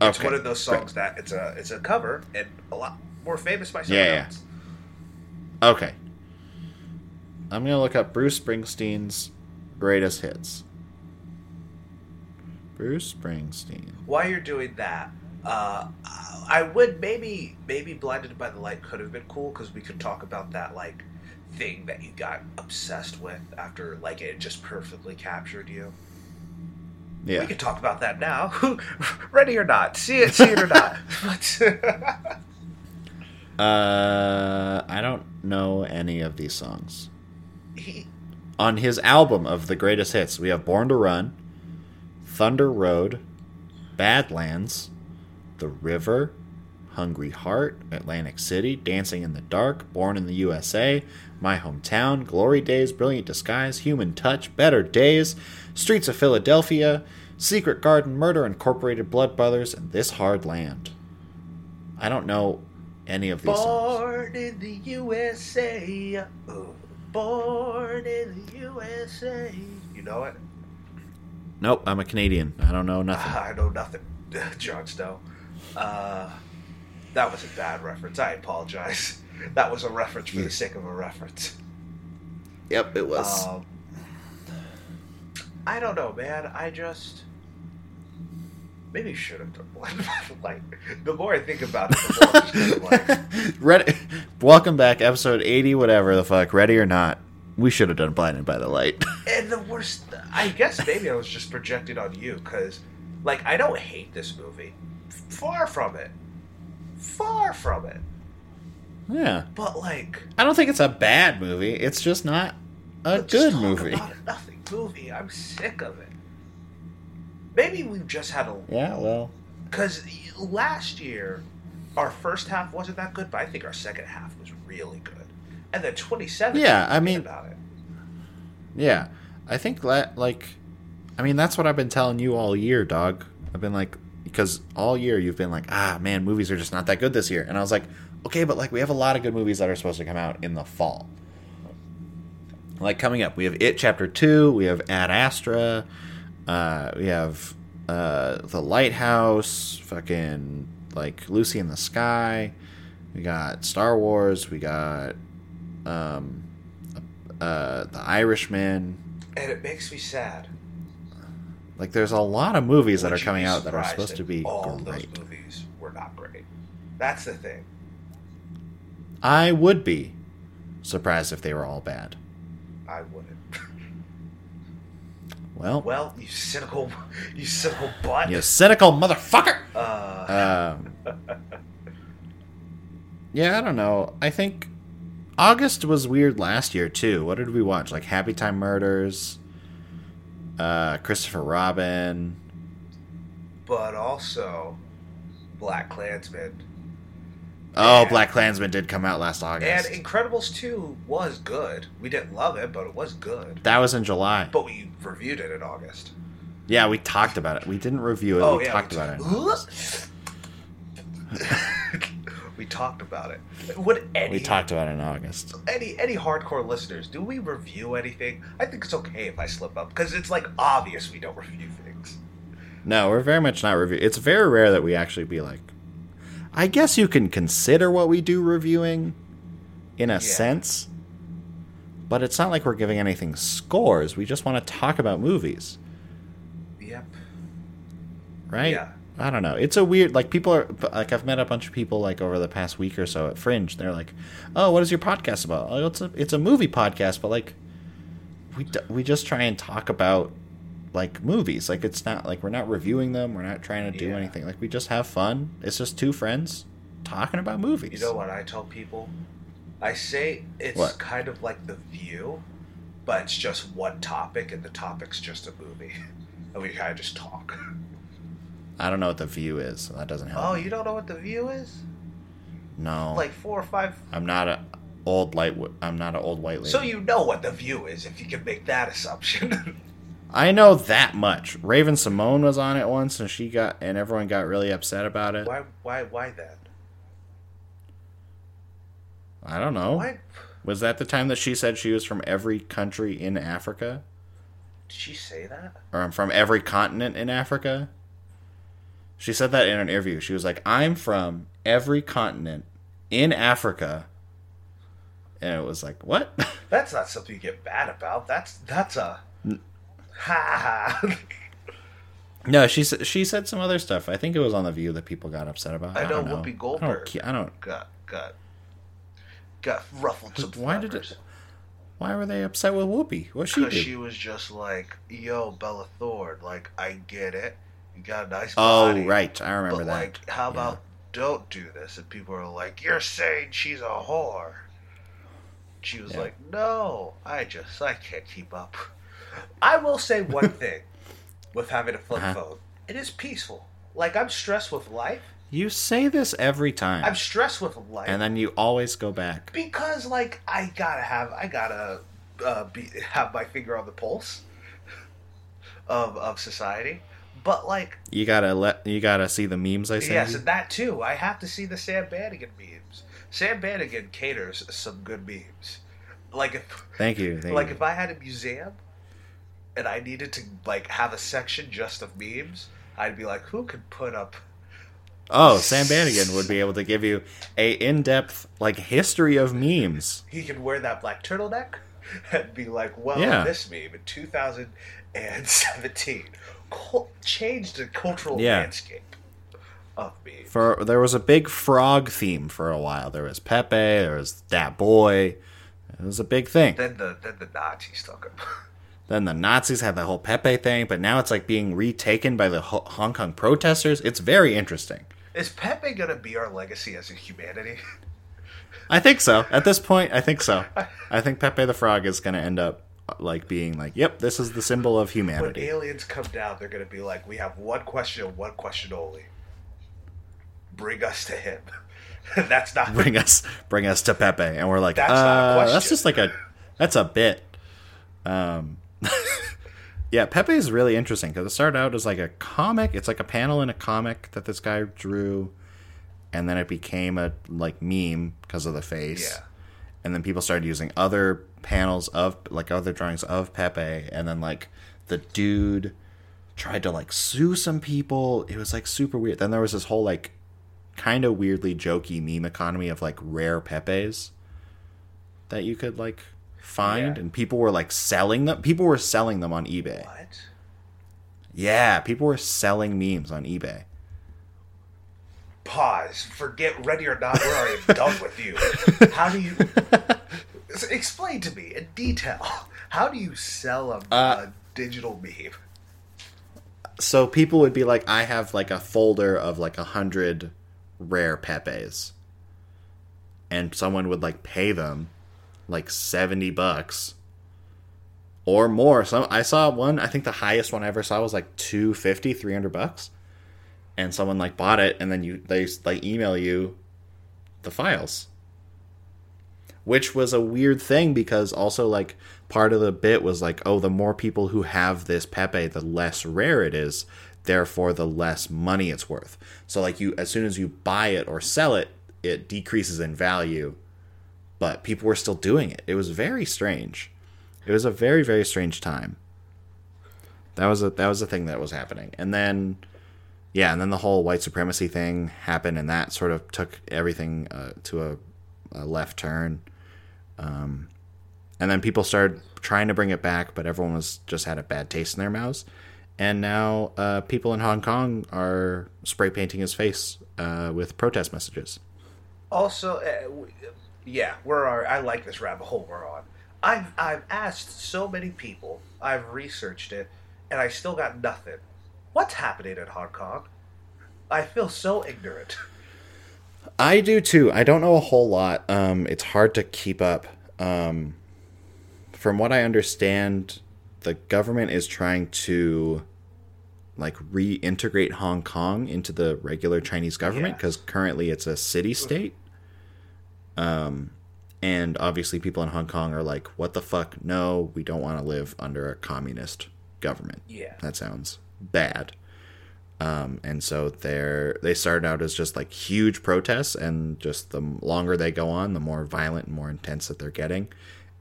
B: It's
A: Okay.
B: one of those songs that it's a it's a cover and a lot more famous by someone
A: Yeah, yeah.
B: else.
A: Okay. I'm gonna look up Bruce Springsteen's greatest hits. Bruce Springsteen.
B: While you're doing that, uh, I would maybe maybe blinded by the light could have been cool because we could talk about that like thing that you got obsessed with after like it just perfectly captured you.
A: Yeah, we
B: could talk about that now. Ready or not, see it, see it or not.
A: Uh, I don't know any of these songs.
B: he,
A: On his album of the greatest hits, we have Born to Run, Thunder Road, Badlands, The River, Hungry Heart, Atlantic City, Dancing in the Dark, Born in the USA, My Hometown, Glory Days, Brilliant Disguise, Human Touch, Better Days, Streets of Philadelphia, Secret Garden, Murder, Incorporated Blood Brothers, and This Hard Land. I don't know any of these songs.
B: born in the USA, born in the USA. You know it?
A: Nope, I'm a Canadian. I don't know nothing.
B: I know nothing, Jon Snow. Uh, that was a bad reference. I apologize. that was a reference for the sake of a reference.
A: Yep, it was.
B: Um, I don't know, man. I just maybe should have done the Light. The more I think about it, the more I'm just like,
A: Ready? Welcome back, episode eighty, whatever the fuck. Ready or not? We should have done blinded by the light.
B: and the worst. I guess maybe I was just projected on you because, like, I don't hate this movie. Far from it. Far from it.
A: yeah,
B: But like,
A: I don't think it's a bad movie. It's just not a good movie.
B: Nothing movie. I'm sick of it. Maybe we've just had a
A: Yeah, well,
B: because last year our first half wasn't that good, but I think our second half was really good. And then 27.
A: Yeah, I mean-
B: about it.
A: yeah. I think that like, I mean, that's what I've been telling you all year, dog. I've been like, because all year you've been like, ah, man, movies are just not that good this year, and I was like, okay, but like we have a lot of good movies that are supposed to come out in the fall. Like coming up, we have It Chapter Two, we have Ad Astra, uh, we have uh, The Lighthouse, fucking like Lucy in the Sky, we got Star Wars, we got um, uh, The Irishman.
B: And it makes me sad.
A: Like, there's a lot of movies that are coming out that are supposed to be
B: all
A: great.
B: those movies were not great. That's the thing.
A: I would be surprised if they were all bad.
B: I wouldn't.
A: Well,
B: well, you cynical, you cynical butt.
A: you cynical motherfucker.
B: Uh,
A: Um, yeah, I don't know. I think August was weird last year too. What did we watch? Like Happy Time Murders, uh, Christopher Robin.
B: but also Black Klansman
A: Oh,
B: And-
A: Black Klansman did come out last August.
B: and Incredibles two was good. We didn't love it, but it was good.
A: that was in July.
B: But we reviewed it in August.
A: Yeah, we talked about it. We didn't review it.
B: oh
A: we
B: yeah,
A: talked
B: we
A: about it.
B: we talked about it. Would any
A: We talked about it in August.
B: any any hardcore listeners do we review anything? I think it's okay if I slip up because it's like obvious we don't review things.
A: No, we're very much not review. It's very rare that we actually be like. I guess you can consider what we do reviewing, in a sense, but it's not like we're giving anything scores. We just want to talk about movies,
B: Yep.
A: right?
B: Yeah.
A: I don't know. It's a weird like people are like I've met a bunch of people like over the past week or so at Fringe. They're like, "Oh, what is your podcast about?" Oh, it's a it's a movie podcast, but like we d- we just try and talk about like movies. Like it's not like we're not reviewing them. We're not trying to do
B: Yeah.
A: anything. Like we just have fun. It's just two friends talking about movies.
B: You know what I tell people? I say it's
A: What?
B: kind of like The View, but it's just one topic, and the topic's just a movie, and we kind of just talk.
A: I don't know what the view is. So that doesn't help.
B: Oh,
A: me.
B: you don't know what The View is?
A: no.
B: Like four or five.
A: I'm not a old light. I'm not an old white lady.
B: So you know what The View is, if you can make that assumption.
A: I know that much. Raven-Symoné was on it once, and she got and everyone got really upset about it.
B: why? Why? Why that?
A: I don't know.
B: Why?
A: Was that the time that she said she was from every country in Africa,
B: Did she say that?
A: or I'm from every continent in Africa? She said that in an interview. She was like, "I'm from every continent in Africa," and it was like, "What?"
B: That's not something you get mad about. That's that's a ha ha.
A: no, she said she said some other stuff. I think it was on the View that people got upset about.
B: I
A: I, don't
B: know
A: know.
B: Whoopi
A: I don't.
B: Goldberg.
A: I don't.
B: got got got ruffled some
A: Why did it? Why were they upset with Whoopi? What she
B: Because she was just like, "Yo, Bella Thorne, like I get it, you got a nice
A: oh, right. I remember
B: but
A: that.
B: like, how
A: Yeah.
B: about don't do this?" And people are like, "You're saying she's a whore." She was
A: Yeah.
B: like, "No, I just I can't keep up." I will say one thing with having a flip
A: Uh-huh.
B: phone: it is peaceful. Like I'm stressed with life.
A: You say this every time,
B: I'm stressed with life.
A: and then you always go back.
B: because like I gotta have I gotta uh, be have my finger on the pulse of of society. But like
A: You gotta let you gotta see the memes I send
B: yes,
A: you.
B: and that too. I have to see the Sam Bannigan memes. Sam Bannigan caters some good memes. Like if
A: Thank you. Thank
B: like
A: you.
B: if I had a museum and I needed to like have a section just of memes, I'd be like, who could put up
A: Oh, Sam Bannigan would be able to give you a in-depth like history of memes.
B: He can wear that black turtleneck and be like, "Well,
A: Yeah.
B: this meme in 2017 cul- changed the cultural
A: Yeah.
B: landscape of memes."
A: For there was a big frog theme for a while. There was Pepe. There was that boy. It was a big thing.
B: Then the then the Nazis took him.
A: Then the Nazis had the whole Pepe thing, but now it's like being retaken by the Ho- Hong Kong protesters. It's very interesting.
B: Is Pepe gonna be our legacy as a humanity?
A: I think so. At this point, I think so. I think Pepe the Frog is going to end up like being like, "Yep, this is the symbol of humanity."
B: When aliens come down, they're gonna be like, "We have one question, one question only. Bring us to him." That's not
A: Bring us, bring us to Pepe, and we're like,
B: That's not a
A: uh,
B: question.
A: that's just like a, that's a bit. Um, yeah, Pepe is really interesting because it started out as like a comic. It's like a panel in a comic that this guy drew, and then it became a like meme because of the face.
B: Yeah.
A: and then people started using other panels of like other drawings of Pepe, and then like the dude tried to like sue some people. It was like super weird. Then there was this whole like kind of weirdly jokey meme economy of like rare Pepes that you could like find,
B: Yeah.
A: and people were like selling them. People were selling them on eBay.
B: what?
A: Yeah, people were selling memes on eBay.
B: Pause. Forget ready or not. We're already done with you. How do you explain to me in detail? How do you sell a,
A: Uh,
B: a digital meme?
A: so people would be like i have like a folder of like a hundred rare pepes and someone would like pay them like 70 bucks or more some i saw one i think the highest one i ever saw was like 250 300 bucks and someone like bought it and then you they like email you the files. Which was a weird thing because also like part of the bit was like oh the more people who have this pepe the less rare it is. Therefore the less money it's worth. So like you as soon as you buy it or sell it it decreases in value. But people were still doing it. It was very strange. It was a very very strange time. That was a that was a thing that was happening. And then yeah and then the whole white supremacy thing happened and that sort of took everything uh, to a, a left turn um, and then people started trying to bring it back but everyone was just had a bad taste in their mouths and now uh, people in hong kong are spray painting his face uh, with protest messages
B: Also, uh, yeah, we're our, I like this rabbit hole we're on. I've I've asked so many people. I've researched it, and I still got nothing. What's happening in Hong Kong? I feel so ignorant.
A: I do too. I don't know a whole lot. Um, it's hard to keep up. Um, from what I understand, the government is trying to like reintegrate Hong Kong into the regular Chinese government
B: Yeah.
A: because currently it's a city state. Um, and obviously people in Hong Kong are like, "What the fuck? No, we don't want to live under a communist government."
B: Yeah.
A: that sounds bad. Um, and so they're they started out as just like huge protests, and just the longer they go on, the more violent and more intense that they're getting,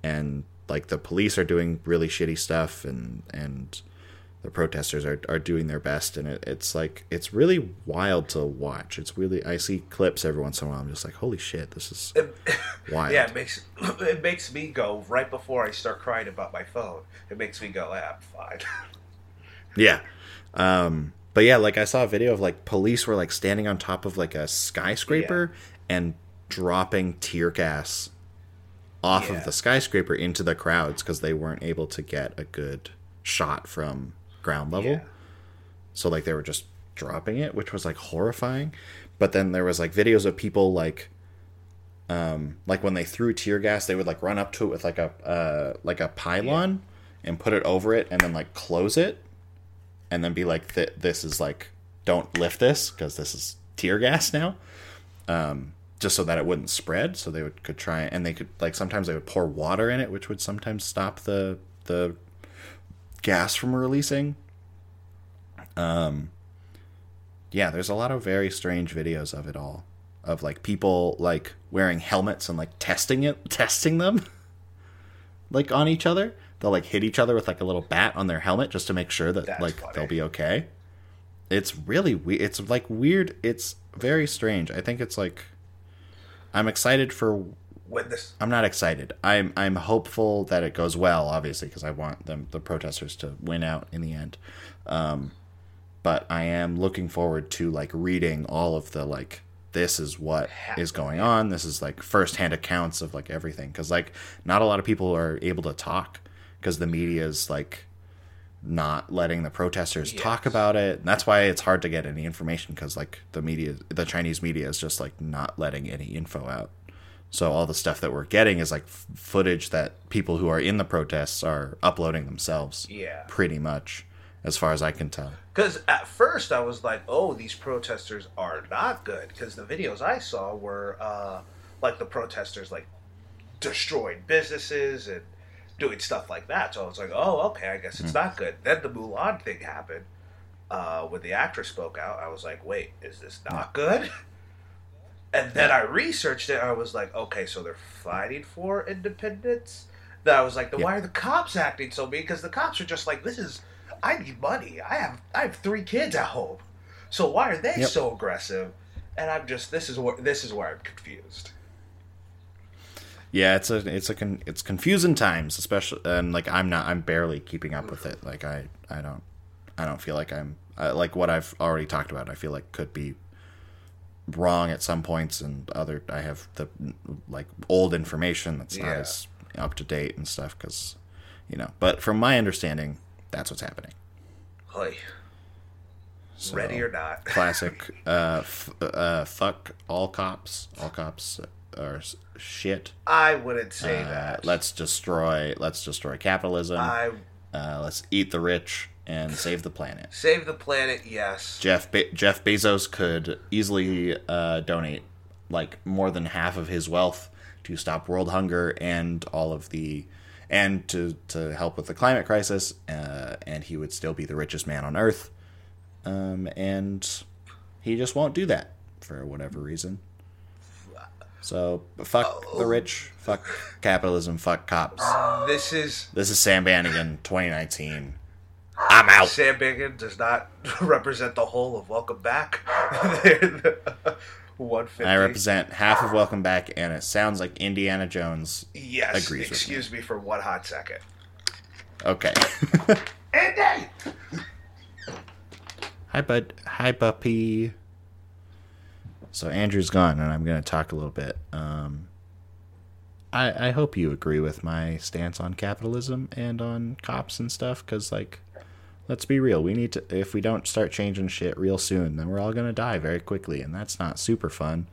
A: and like the police are doing really shitty stuff, and and the protesters are, are doing their best, and it, it's like it's really wild to watch. It's really I see clips every once in a while. I'm just like, holy shit, this is wild.
B: Yeah, it makes it makes me go right before I start crying about my phone. It makes me go, "Ah, I'm fine.
A: Yeah. Um, but yeah, like I saw a video of like police were like standing on top of like a skyscraper and dropping tear gas off
B: Yeah.
A: of the skyscraper into the crowds because they weren't able to get a good shot from ground level.
B: Yeah.
A: So like they were just dropping it, which was like horrifying. But then there was like videos of people like um like when they threw tear gas, they would like run up to it with like a uh like a pylon and put it over it and then like close it and then be like th- this is like don't lift this because this is tear gas now. Um just so that it wouldn't spread so they would could try and they could like sometimes they would pour water in it which would sometimes stop the the gas from releasing um yeah there's a lot of very strange videos of it all of like people like wearing helmets and like testing it testing them like on each other they'll like hit each other with like a little bat on their helmet just to make sure that
B: That's
A: like
B: funny.
A: they'll be okay. It's really weird. it's like weird. It's very strange. I think it's like i'm excited for
B: When this,
A: i'm not excited. I'm i'm hopeful that it goes well obviously because i want them the protesters to win out in the end. Um but i am looking forward to like reading all of the like this is what is going on. This is like firsthand accounts of like everything. Because like not a lot of people are able to talk because the media is like not letting the protesters talk about it. And that's why it's hard to get any information because like the media, the Chinese media is just like not letting any info out. So all the stuff that we're getting is like f- footage that people who are in the protests are uploading themselves.
B: Yeah.
A: Pretty much, as far as I can tell.
B: because at first I was like, "Oh, these protesters are not good," because the videos I saw were uh, like the protesters like destroyed businesses and doing stuff like that. So I was like, "Oh, okay, I guess it's not good." Then the Mulan thing happened uh, when the actress spoke out. I was like, "Wait, is this not good?" And then I researched it. I was like, "Okay, so they're fighting for independence." Then I was like, "Then
A: Yeah.
B: why are the cops acting so mean?" Because the cops are just like, "This is." I need money. I have I have three kids at home. So why are they
A: Yep.
B: so aggressive? And I'm just this is where this is where I'm confused.
A: Yeah, it's a it's a con, it's confusing times, especially and like I'm not I'm barely keeping up with it. Like I I don't I don't feel like I'm uh, like what I've already talked about. I feel like could be wrong at some points, and other I have the like old information that's not
B: Yeah.
A: as up to date and stuff because you know. But from my understanding, that's what's happening.
B: Like,
A: So,
B: ready or not.
A: classic uh, f- uh fuck all cops. All cops are shit.
B: I wouldn't say
A: Uh,
B: that.
A: let's destroy let's destroy capitalism.
B: I
A: Uh, let's eat the rich and save the planet.
B: save the planet, yes.
A: Jeff Be- Jeff Bezos could easily uh, donate like more than half of his wealth to stop world hunger and all of the and to to help with the climate crisis. Uh, and he would still be the richest man on earth. Um, and he just won't do that for whatever reason. So fuck the oh. rich, fuck capitalism, fuck cops.
B: This is
A: This is Sam Bannigan, 2019. I'm out.
B: Sam Bannigan does not represent the whole of Welcome Back. One fifty.
A: I represent half of Welcome Back, and it sounds like Indiana Jones.
B: Yes.
A: agrees with
B: excuse me for one hot second.
A: Okay.
B: Andy.
A: Hi, bud. Hi, puppy. So Andrew's gone, and I'm going to talk a little bit. Um, I I hope you agree with my stance on capitalism and on cops and stuff, because like, let's be real. We need to. If we don't start changing shit real soon, then we're all going to die very quickly, and that's not super fun.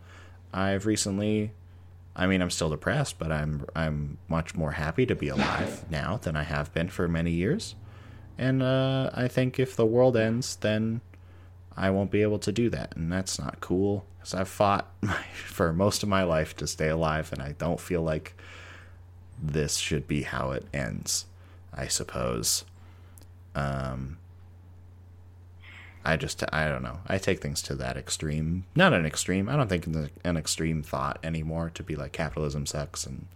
A: I've recently. I mean, I'm still depressed, but I'm I'm much more happy to be alive now than I have been for many years. And uh, I think if the world ends, then I won't be able to do that, and that's not cool. Because I've fought for most of my life to stay alive, and I don't feel like this should be how it ends. I suppose. Um, I just I don't know. I take things to that extreme. Not an extreme. I don't think an extreme thought anymore to be like capitalism sucks and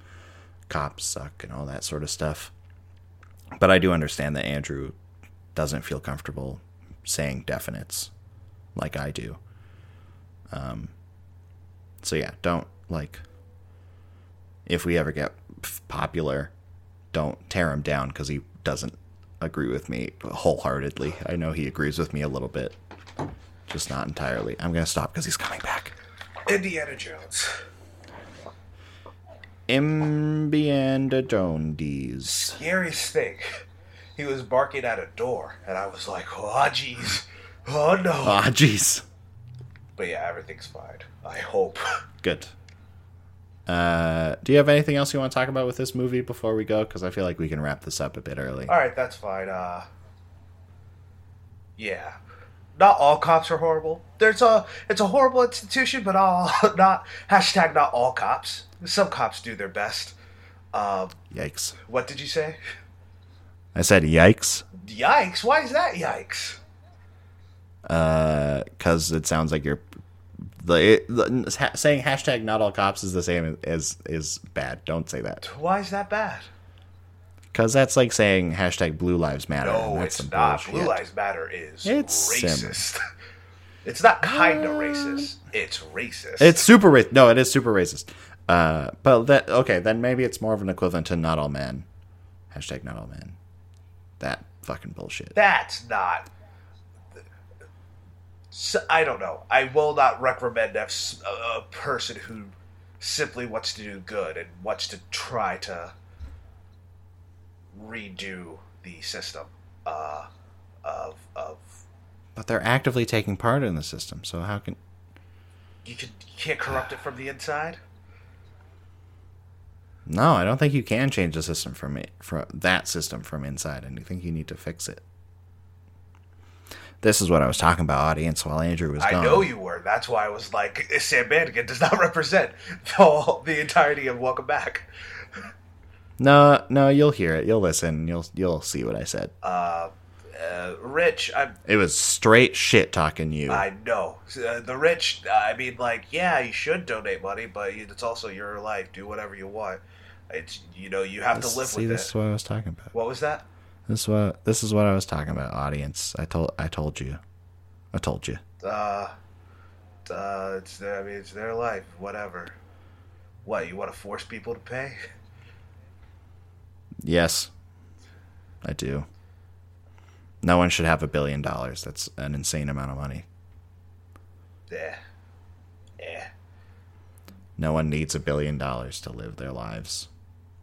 A: cops suck and all that sort of stuff. But I do understand that Andrew doesn't feel comfortable saying definites like I do. Um, so yeah, don't like if we ever get popular, don't tear him down because he doesn't agree with me wholeheartedly. I know he agrees with me a little bit, just not entirely. I'm gonna stop because he's coming back.
B: Indiana Jones.
A: Imbianda Jones.
B: Scariest thing. He was barking at a door, and I was like, "Oh, jeez, oh no."
A: Ah, jeez.
B: But yeah, everything's fine. I hope.
A: Good. Uh, do you have anything else you want to talk about with this movie before we go? Because I feel like we can wrap this up a bit early.
B: All right, that's fine. Uh, yeah, not all cops are horrible. There's a it's a horrible institution, but all not hashtag not all cops. Some cops do their best. Um,
A: Yikes.
B: what did you say?
A: I said yikes.
B: Yikes! Why is that yikes?
A: Uh, because it sounds like you're the, the ha- saying hashtag not all cops is the same as is bad. Don't say that.
B: Why is that bad?
A: Because that's like saying hashtag Blue Lives Matter.
B: No, it's not.
A: bullshit.
B: Blue Lives Matter is
A: It's
B: racist. it's not kind of racist. It's racist.
A: It's super racist. No, it is super racist. Uh, but that okay, then maybe it's more of an equivalent to not all men. Hashtag not all men. That fucking bullshit.
B: That's not. So, I don't know. I will not recommend a person who simply wants to do good and wants to try to redo the system uh, of of
A: But they're actively taking part in the system, so how can
B: you can you can't corrupt it from the inside.
A: No, I don't think you can change the system from it from that system from inside, and I think you need to fix it. This is what I was talking about, audience, while Andrew was
B: I
A: gone.
B: know you were. That's why I was like, Sam Bannigan does not represent the, whole, the entirety of Welcome Back.
A: No, no, you'll hear it. You'll listen. You'll you'll see what I said.
B: Uh, uh, Rich, I'm
A: It was straight shit talking you.
B: I know. Uh, the rich, I mean, like, yeah, you should donate money, but it's also your life. Do whatever you want. It's, you know, you have to live
A: see,
B: with
A: this is what I was talking about.
B: What was that?
A: This is what this is what I was talking about, audience. I told I told you, I told you.
B: Uh, uh, it's their, I mean, it's their life. Whatever. What, you want to force people to pay?
A: Yes, I do. No one should have a billion dollars. That's an insane amount of money.
B: Yeah. Yeah.
A: No one needs a billion dollars to live their lives,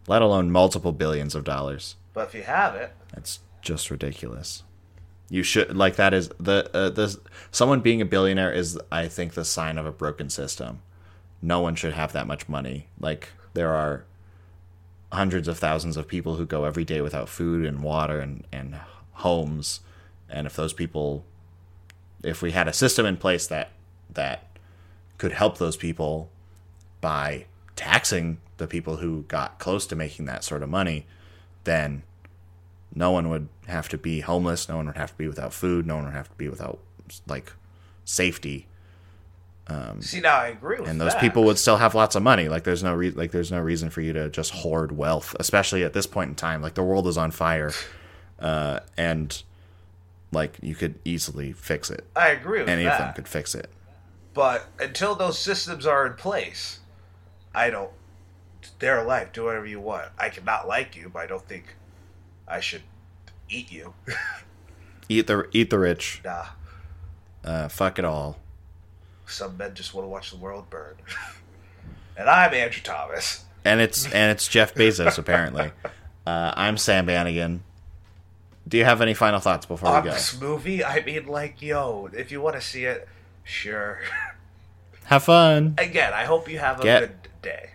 A: let alone multiple billions of dollars.
B: But if you have it,
A: That's just ridiculous. You should like that is the uh, the someone being a billionaire is I think the sign of a broken system. No one should have that much money. Like there are hundreds of thousands of people who go every day without food and water and and homes, and if those people, if we had a system in place that that could help those people by taxing the people who got close to making that sort of money, then no one would have to be homeless. No one would have to be without food. No one would have to be without like safety.
B: see, now I agree with that.
A: And those
B: that.
A: people would still have lots of money. Like there's no re- like there's no reason for you to just hoard wealth, especially at this point in time. Like the world is on fire, uh, and like you could easily fix it.
B: I agree with
A: Any
B: that.
A: of them could fix it.
B: But until those systems are in place, I don't. Their life, do whatever you want. I cannot like you, but I don't think I should eat you.
A: Eat the eat the rich.
B: nah.
A: Uh, fuck it all.
B: Some men just want to watch the world burn. and I'm Andrew Thomas.
A: and it's and it's Jeff Bezos apparently. Uh, I'm Sam Bannigan. Do you have any final thoughts before
B: On
A: we go?
B: this movie, I mean, like, yo, if you want to see it, sure.
A: Have fun.
B: Again, I hope you have a
A: Get-
B: good day.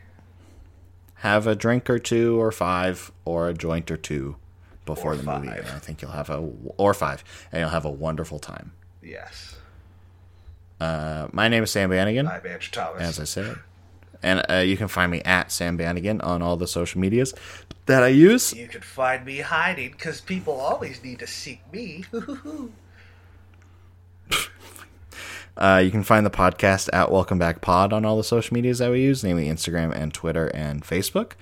A: Have a drink or two or five or a joint or two before
B: Or
A: the movie. And I think you'll have a or five, and you'll have a wonderful time.
B: Yes.
A: Uh, my name is Sam Bannigan,
B: I'm Andrew Thomas.
A: as I said, and uh, you can find me at Sam Bannigan on all the social medias that I use.
B: you can find me hiding because people always need to seek me.
A: Uh, you can find the podcast at Welcome Back Pod on all the social medias that we use, namely Instagram and Twitter and Facebook.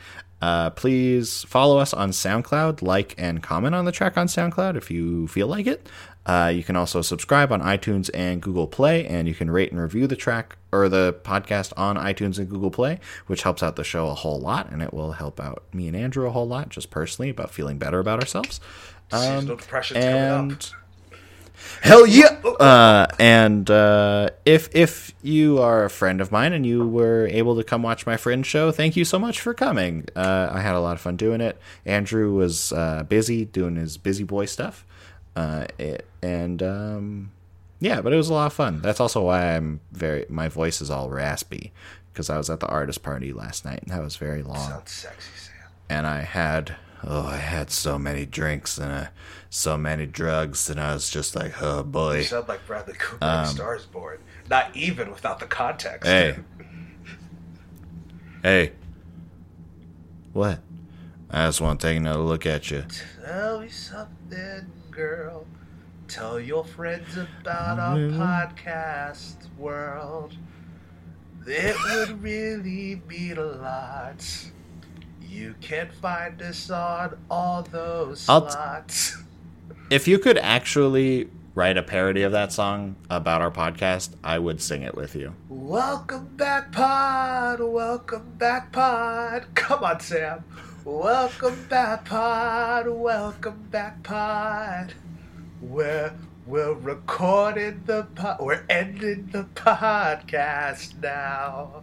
A: Uh, please follow us on SoundCloud, like and comment on the track on SoundCloud if you feel like it. Uh, you can also subscribe on iTunes and Google Play, and you can rate and review the track or the podcast on iTunes and Google Play, which helps out the show a whole lot, and it will help out me and Andrew a whole lot, just personally, about feeling better about ourselves.
B: Coming up.
A: Hell yeah! Uh, and uh, if if you are a friend of mine and you were able to come watch my friend show, thank you so much for coming. Uh, I had a lot of fun doing it. Andrew was uh, busy doing his busy boy stuff, uh, it, and um, yeah, but it was a lot of fun. That's also why I'm very my voice is all raspy because I was at the artist party last night and that was very long
B: Sounds sexy, Sam.
A: and I had oh I had so many drinks and uh, so many drugs and I was just like oh boy.
B: You sound like Bradley Cooper in Stars Born. Not even without the context.
A: Um, hey hey what I just want to take another look at you
B: Tell me something, girl. Tell your friends about our
A: Mm-hmm.
B: podcast world. It would really mean a lot. You can find us on all those
A: I'll t-
B: slots.
A: If you could actually write a parody of that song about our podcast, I would sing it with you.
B: Welcome back, Pod. Welcome back, Pod. Come on, Sam. Welcome back, Pod. Welcome back, Pod. We're we're recording the pod. We're ending the podcast now.